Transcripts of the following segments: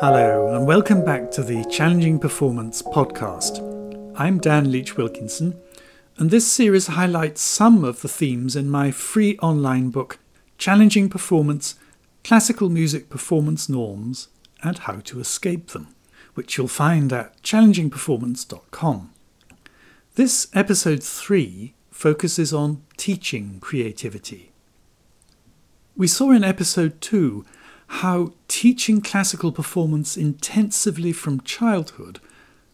Hello, and welcome back to the Challenging Performance podcast. I'm Dan Leech Wilkinson, and this series highlights some of the themes in my free online book, Challenging Performance Classical Music Performance Norms and How to Escape Them, which you'll find at challengingperformance.com. This episode 3 focuses on teaching creativity. We saw in episode 2 how teaching classical performance intensively from childhood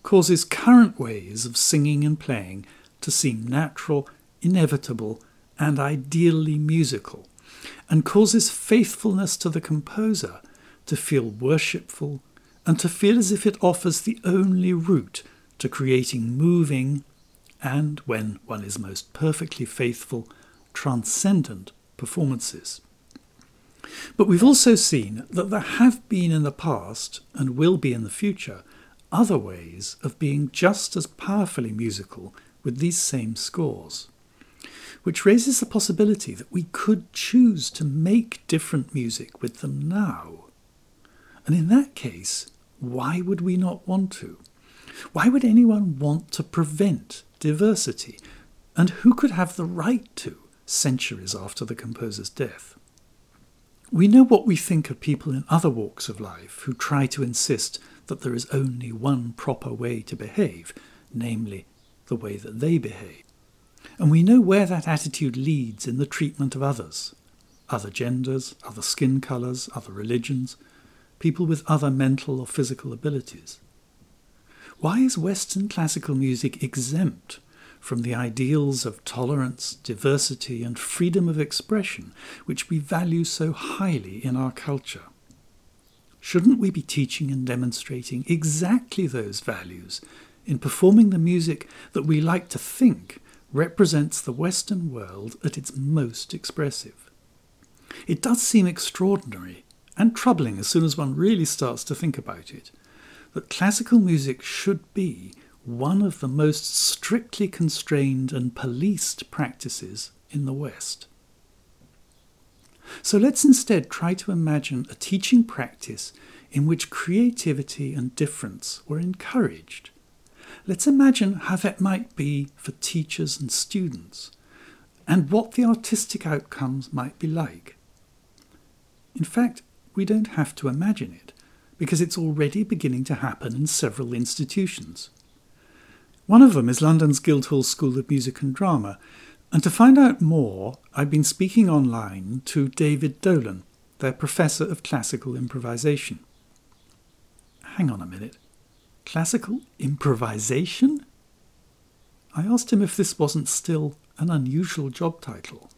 causes current ways of singing and playing to seem natural, inevitable, and ideally musical, and causes faithfulness to the composer to feel worshipful and to feel as if it offers the only route to creating moving and, when one is most perfectly faithful, transcendent performances. But we've also seen that there have been in the past, and will be in the future, other ways of being just as powerfully musical with these same scores. Which raises the possibility that we could choose to make different music with them now. And in that case, why would we not want to? Why would anyone want to prevent diversity? And who could have the right to centuries after the composer's death? We know what we think of people in other walks of life who try to insist that there is only one proper way to behave, namely, the way that they behave. And we know where that attitude leads in the treatment of others other genders, other skin colours, other religions, people with other mental or physical abilities. Why is Western classical music exempt from the ideals of tolerance, diversity, and freedom of expression which we value so highly in our culture. Shouldn't we be teaching and demonstrating exactly those values in performing the music that we like to think represents the Western world at its most expressive? It does seem extraordinary and troubling as soon as one really starts to think about it that classical music should be one of the most strictly constrained and policed practices in the West. So let's instead try to imagine a teaching practice in which creativity and difference were encouraged. Let's imagine how that might be for teachers and students, and what the artistic outcomes might be like. In fact, we don't have to imagine it, because it's already beginning to happen in several institutions. One of them is London's Guildhall School of Music and Drama, and to find out more, I've been speaking online to David Dolan, their Professor of Classical Improvisation. Hang on a minute. Classical improvisation? I asked him if this wasn't still an unusual job title.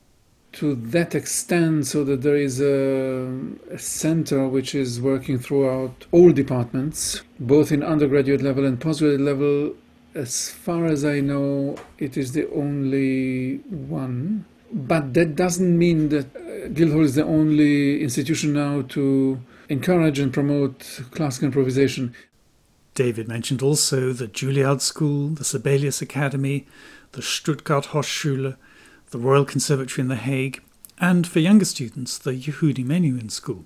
To that extent, so that there is a, a, center which is working throughout all departments, both in undergraduate level and postgraduate level, as far as I know, it is the only one. But that doesn't mean that uh, Guildhall is the only institution now to encourage and promote classical improvisation. David mentioned also the Juilliard School, the Sibelius Academy, the Stuttgart Hochschule, the Royal Conservatory in The Hague, and for younger students, the Yehudi Menuhin School.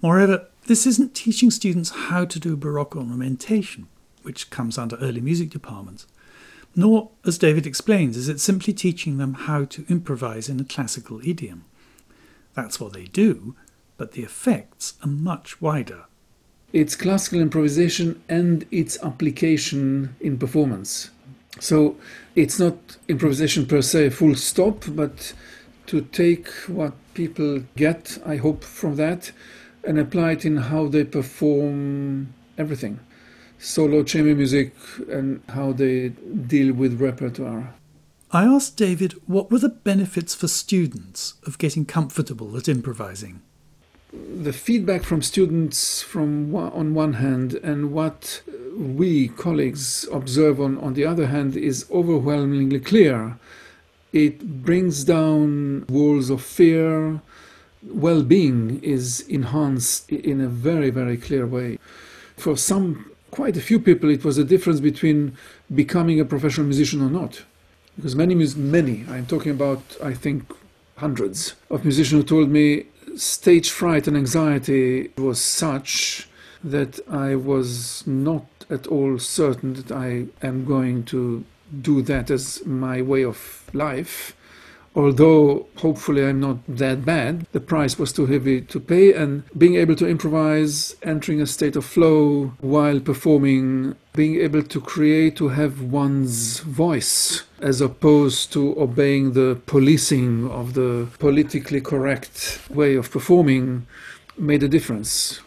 Moreover, this isn't teaching students how to do Baroque ornamentation which comes under early music departments. Nor, as David explains, is it simply teaching them how to improvise in a classical idiom. That's what they do, but the effects are much wider. It's classical improvisation and its application in performance. So it's not improvisation per se, full stop, but to take what people get, I hope, from that and apply it in how they perform everything solo chamber music and how they deal with repertoire. I asked David what were the benefits for students of getting comfortable at improvising. The feedback from students from on one hand and what we colleagues observe on, on the other hand is overwhelmingly clear. It brings down walls of fear. Well-being is enhanced in a very, very clear way. For some quite a few people, it was a difference between becoming a professional musician or not. Because many, many, I'm talking about, I think, hundreds of musicians who told me stage fright and anxiety was such that I was not at all certain that I am going to do that as my way of life although hopefully I'm not that bad, the price was too heavy to pay. And being able to improvise, entering a state of flow while performing, being able to create, to have one's voice as opposed to obeying the policing of the politically correct way of performing made a difference.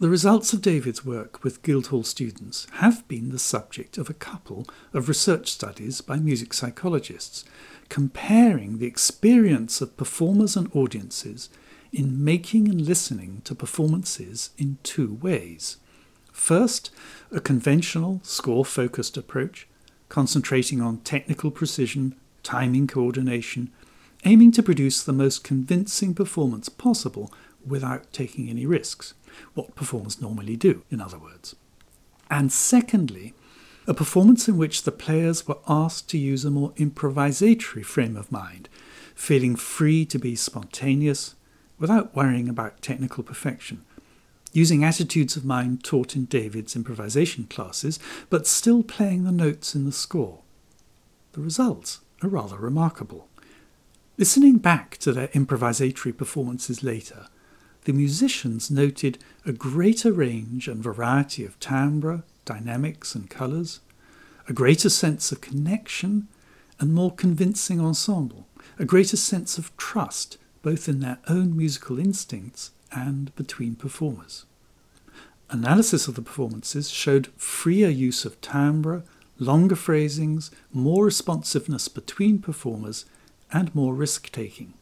The results of David's work with Guildhall students have been the subject of a couple of research studies by music psychologists comparing the experience of performers and audiences in making and listening to performances in two ways. First, a conventional score focused approach, concentrating on technical precision, timing coordination, aiming to produce the most convincing performance possible without taking any risks, what performers normally do, in other words. And secondly, a performance in which the players were asked to use a more improvisatory frame of mind, feeling free to be spontaneous without worrying about technical perfection, using attitudes of mind taught in David's improvisation classes, but still playing the notes in the score. The results are rather remarkable. Listening back to their improvisatory performances later, the musicians noted a greater range and variety of timbre, dynamics and colours, a greater sense of connection and more convincing ensemble, a greater sense of trust both in their own musical instincts and between performers. Analysis of the performances showed freer use of timbre, longer phrasings, more responsiveness between performers, and more risk taking.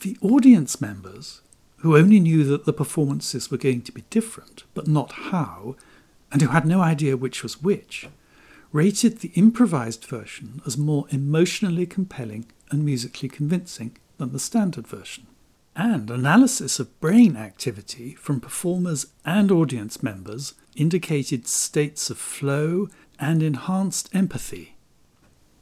The audience members, who only knew that the performances were going to be different, but not how, and who had no idea which was which, rated the improvised version as more emotionally compelling and musically convincing than the standard version. And analysis of brain activity from performers and audience members indicated states of flow and enhanced empathy.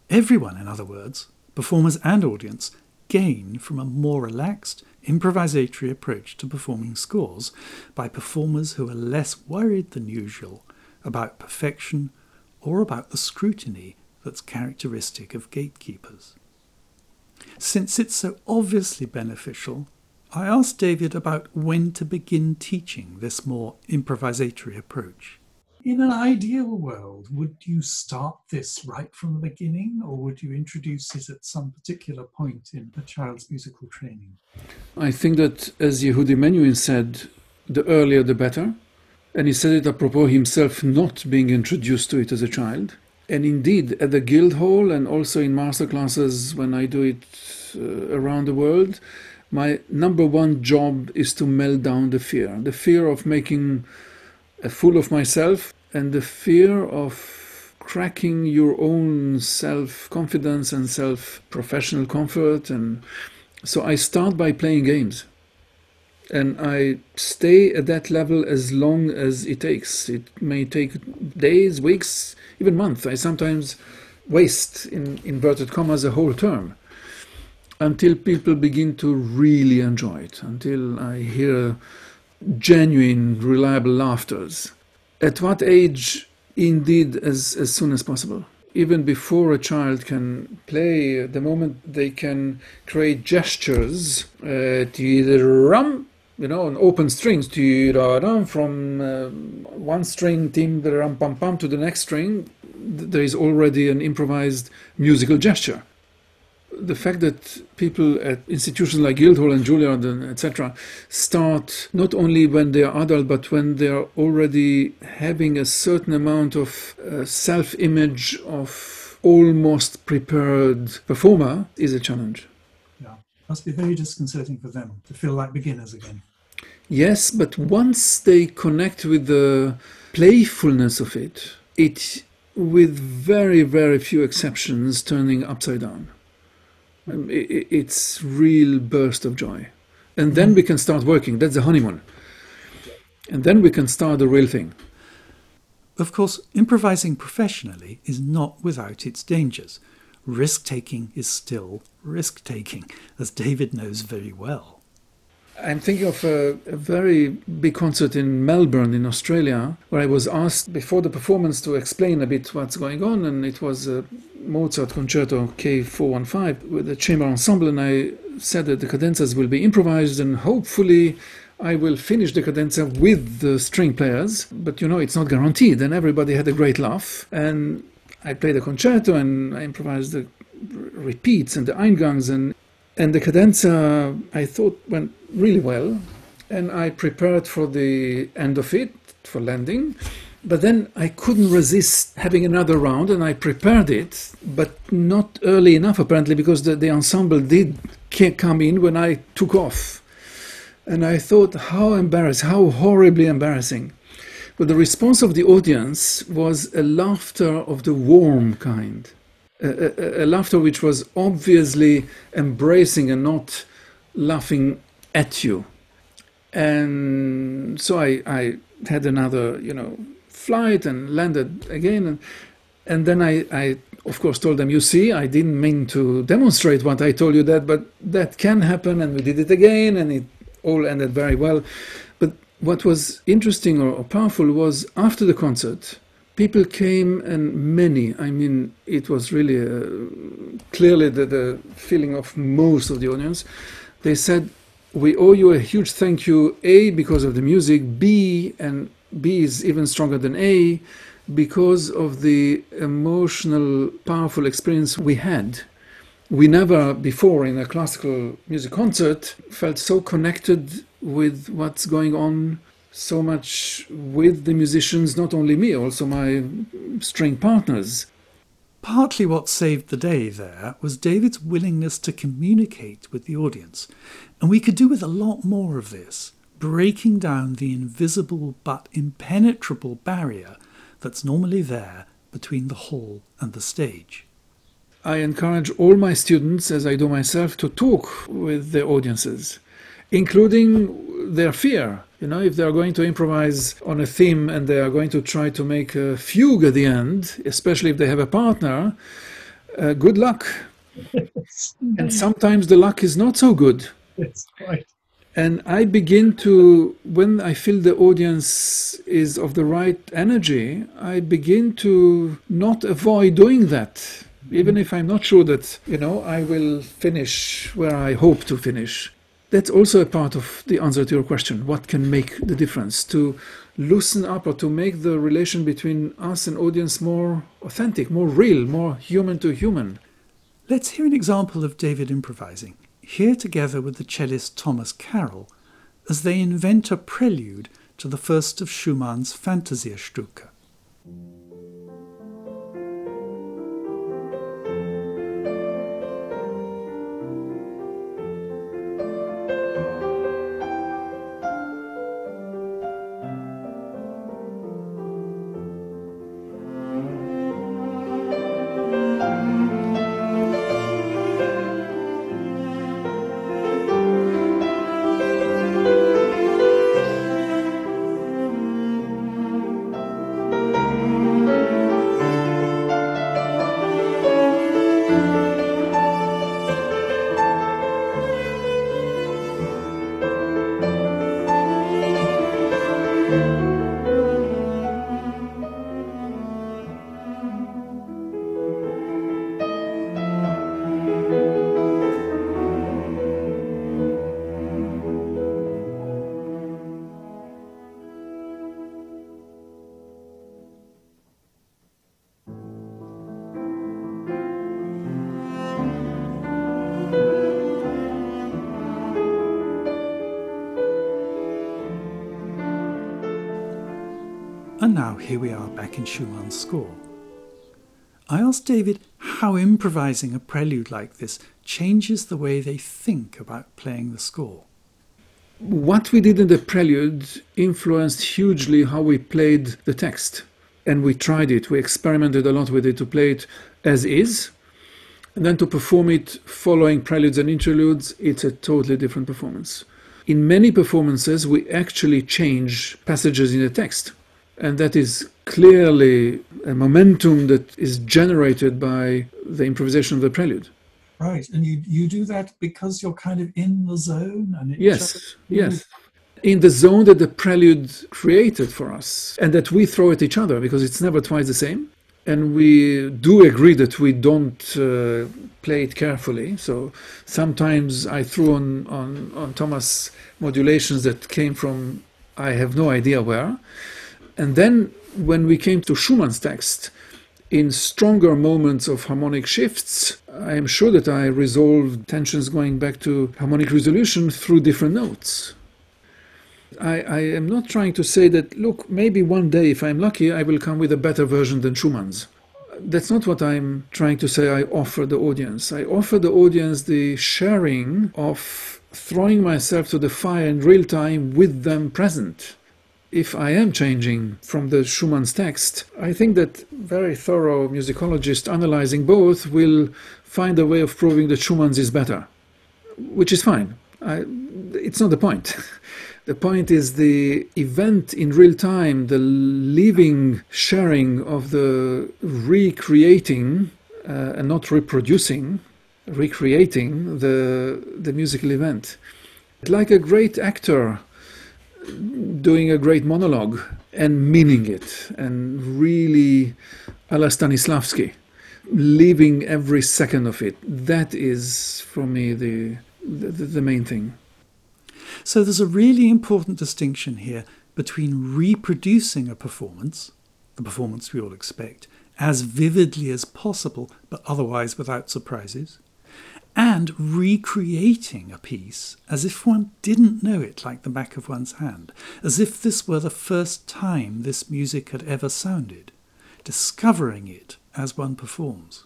Everyone, in other words, performers and audience, gain from a more relaxed, improvisatory approach to performing scores by performers who are less worried than usual about perfection or about the scrutiny that's characteristic of gatekeepers. Since it's so obviously beneficial, I asked David about when to begin teaching this more improvisatory approach. In an ideal world, would you start this right from the beginning, or would you introduce it at some particular point in a child's musical training? I think that, as Yehudi Menuhin said, the earlier the better. And he said it apropos himself not being introduced to it as a child. And indeed, at the Guildhall and also in master classes when I do it uh, around the world, my number one job is to melt down the fear the fear of making a fool of myself and the fear of cracking your own self confidence and self professional comfort. And so I start by playing games. And I stay at that level as long as it takes. It may take days, weeks, even months. I sometimes waste, in inverted commas, a whole term until people begin to really enjoy it, until I hear genuine, reliable laughters. At what age? Indeed, as, as soon as possible. Even before a child can play, the moment they can create gestures, uh, rum, you know, on open strings, to rum from uh, one string, tim, pam, pam, to the next string, there is already an improvised musical gesture the fact that people at institutions like Guildhall and Juilliard and etc. start not only when they are adult but when they are already having a certain amount of uh, self-image of almost prepared performer is a challenge. Yeah, must be very disconcerting for them to feel like beginners again. Yes, but once they connect with the playfulness of it, it with very very few exceptions turning upside down Um, it's real burst of joy. And then mm. we can start working. That's the honeymoon. And then we can start the real thing. Of course improvising professionally is not without its dangers. Risk taking is still risk taking as david knows very well I'm thinking of a, a, very big concert in Melbourne, in Australia, where I was asked before the performance to explain a bit what's going on, and it was a Mozart Concerto K415 with a chamber ensemble, and I said that the cadenzas will be improvised, and hopefully I will finish the cadenza with the string players, but you know it's not guaranteed. And everybody had a great laugh, and I played the concerto and I improvised the repeats and the eingangs and and the cadenza I thought went really well, and I prepared for the end of it for landing. But then I couldn't resist having another round, and I prepared it, but not early enough apparently because the, the ensemble did come in when I took off. And I thought, how embarrassing, how horribly embarrassing. But the response of the audience was a laughter of the warm kind a, a, laughter which was obviously embracing and not laughing at you. And so I, I had another, you know, flight and landed again. And, and then I, I, of course, told them, you see, I didn't mean to demonstrate what I told you that, but that can happen. And we did it again, and it all ended very well. But what was interesting or, or powerful was after the concert, people came and many i mean it was really uh, clearly the, the, feeling of most of the audience they said we owe you a huge thank you a because of the music b and b is even stronger than a because of the emotional powerful experience we had we never before in a classical music concert felt so connected with what's going on so much with the musicians, not only me, also my string partners. Partly what saved the day there was David's willingness to communicate with the audience, and we could do with a lot more of this, breaking down the invisible but impenetrable barrier that's normally there between the hall and the stage. I encourage all my students, as I do myself, to talk with their audiences, including their fear you know, if they are going to improvise on a theme and they are going to try to make a fugue at the end, especially if they have a partner, uh, good luck. and sometimes the luck is not so good. That's right. And I begin to, when I feel the audience is of the right energy, I begin to not avoid doing that, mm-hmm. even if I'm not sure that, you know, I will finish where I hope to finish that's also a part of the answer to your question. What can make the difference? To loosen up or to make the relation between us and audience more authentic, more real, more human to human. Let's hear an example of David improvising, here together with the cellist Thomas Carroll, as they invent a prelude to the first of Schumann's Fantasiestücke. Now here we are back in Schumann's score. I asked David how improvising a prelude like this changes the way they think about playing the score. What we did in the prelude influenced hugely how we played the text. And we tried it, we experimented a lot with it to play it as is. And then to perform it following preludes and interludes, it's a totally different performance. In many performances, we actually change passages in the text and that is clearly a momentum that is generated by the improvisation of the prelude. Right, and you you do that because you're kind of in the zone, and yes, yes, in the zone that the prelude created for us, and that we throw at each other because it's never twice the same. And we do agree that we don't uh, play it carefully. So sometimes I threw on, on, on Thomas modulations that came from I have no idea where. And then when we came to Schumann's text, in stronger moments of harmonic shifts, I am sure that I resolved tensions going back to harmonic resolution through different notes. I, I, am not trying to say that, look, maybe one day, if I'm lucky, I will come with a better version than Schumann's. That's not what I'm trying to say I offer the audience. I offer the audience the sharing of throwing myself to the fire in real time with them present if I am changing from the Schumann's text, I think that very thorough musicologist analyzing both will find a way of proving that Schumann's is better, which is fine. I, it's not the point. the point is the event in real time, the living sharing of the recreating uh, and not reproducing, recreating the, the musical event. Like a great actor doing a great monologue and meaning it and really a la Stanislavski, living every second of it. That is, for me, the, the, the main thing. So there's a really important distinction here between reproducing a performance, the performance we all expect, as vividly as possible, but otherwise without surprises, and recreating a piece as if one didn't know it like the back of one's hand, as if this were the first time this music had ever sounded, discovering it as one performs.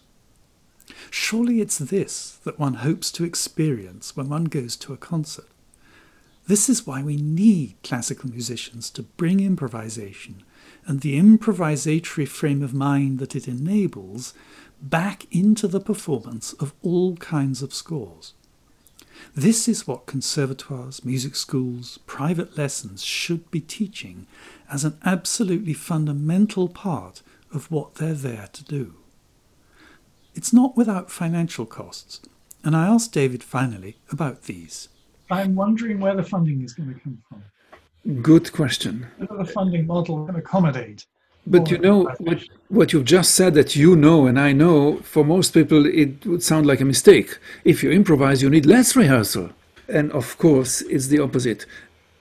Surely it's this that one hopes to experience when one goes to a concert. This is why we need classical musicians to bring improvisation and the improvisatory frame of mind that it enables back into the performance of all kinds of scores. This is what conservatoires, music schools, private lessons should be teaching as an absolutely fundamental part of what they're there to do. It's not without financial costs, and I asked David finally about these. I'm wondering where the funding is going to come from. Good question. Whether the funding model can accommodate but you know what, what you've just said that you know and I know, for most people it would sound like a mistake. If you improvise, you need less rehearsal. And of course, it's the opposite.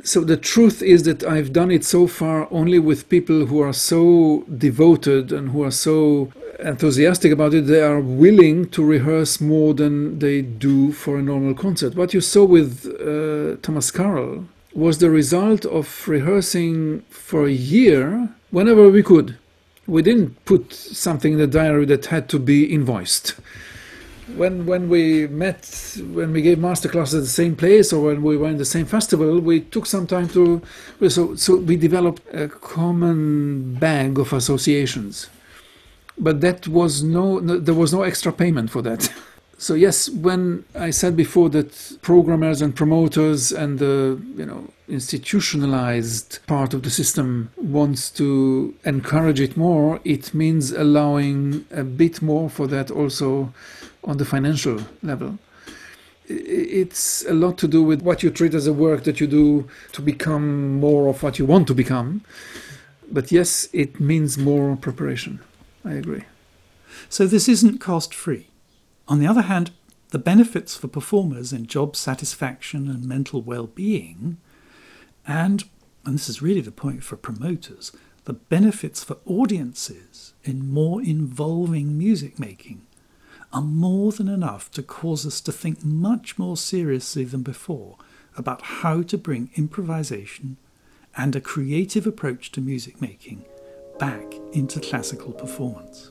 So the truth is that I've done it so far only with people who are so devoted and who are so enthusiastic about it, they are willing to rehearse more than they do for a normal concert. What you saw with uh, Thomas Carroll was the result of rehearsing for a year whenever we could. We didn't put something in the diary that had to be invoiced. When when we met, when we gave master classes at the same place, or when we were in the same festival, we took some time to. So so we developed a common bag of associations, but that was no, no there was no extra payment for that. So yes, when I said before that programmers and promoters and the you know institutionalized part of the system wants to encourage it more, it means allowing a bit more for that also on the financial level. It's a lot to do with what you treat as a work that you do to become more of what you want to become. But yes, it means more preparation. I agree. So this isn't cost free. On the other hand, the benefits for performers in job satisfaction and mental well being, and, and this is really the point for promoters, the benefits for audiences in more involving music making are more than enough to cause us to think much more seriously than before about how to bring improvisation and a creative approach to music making back into classical performance.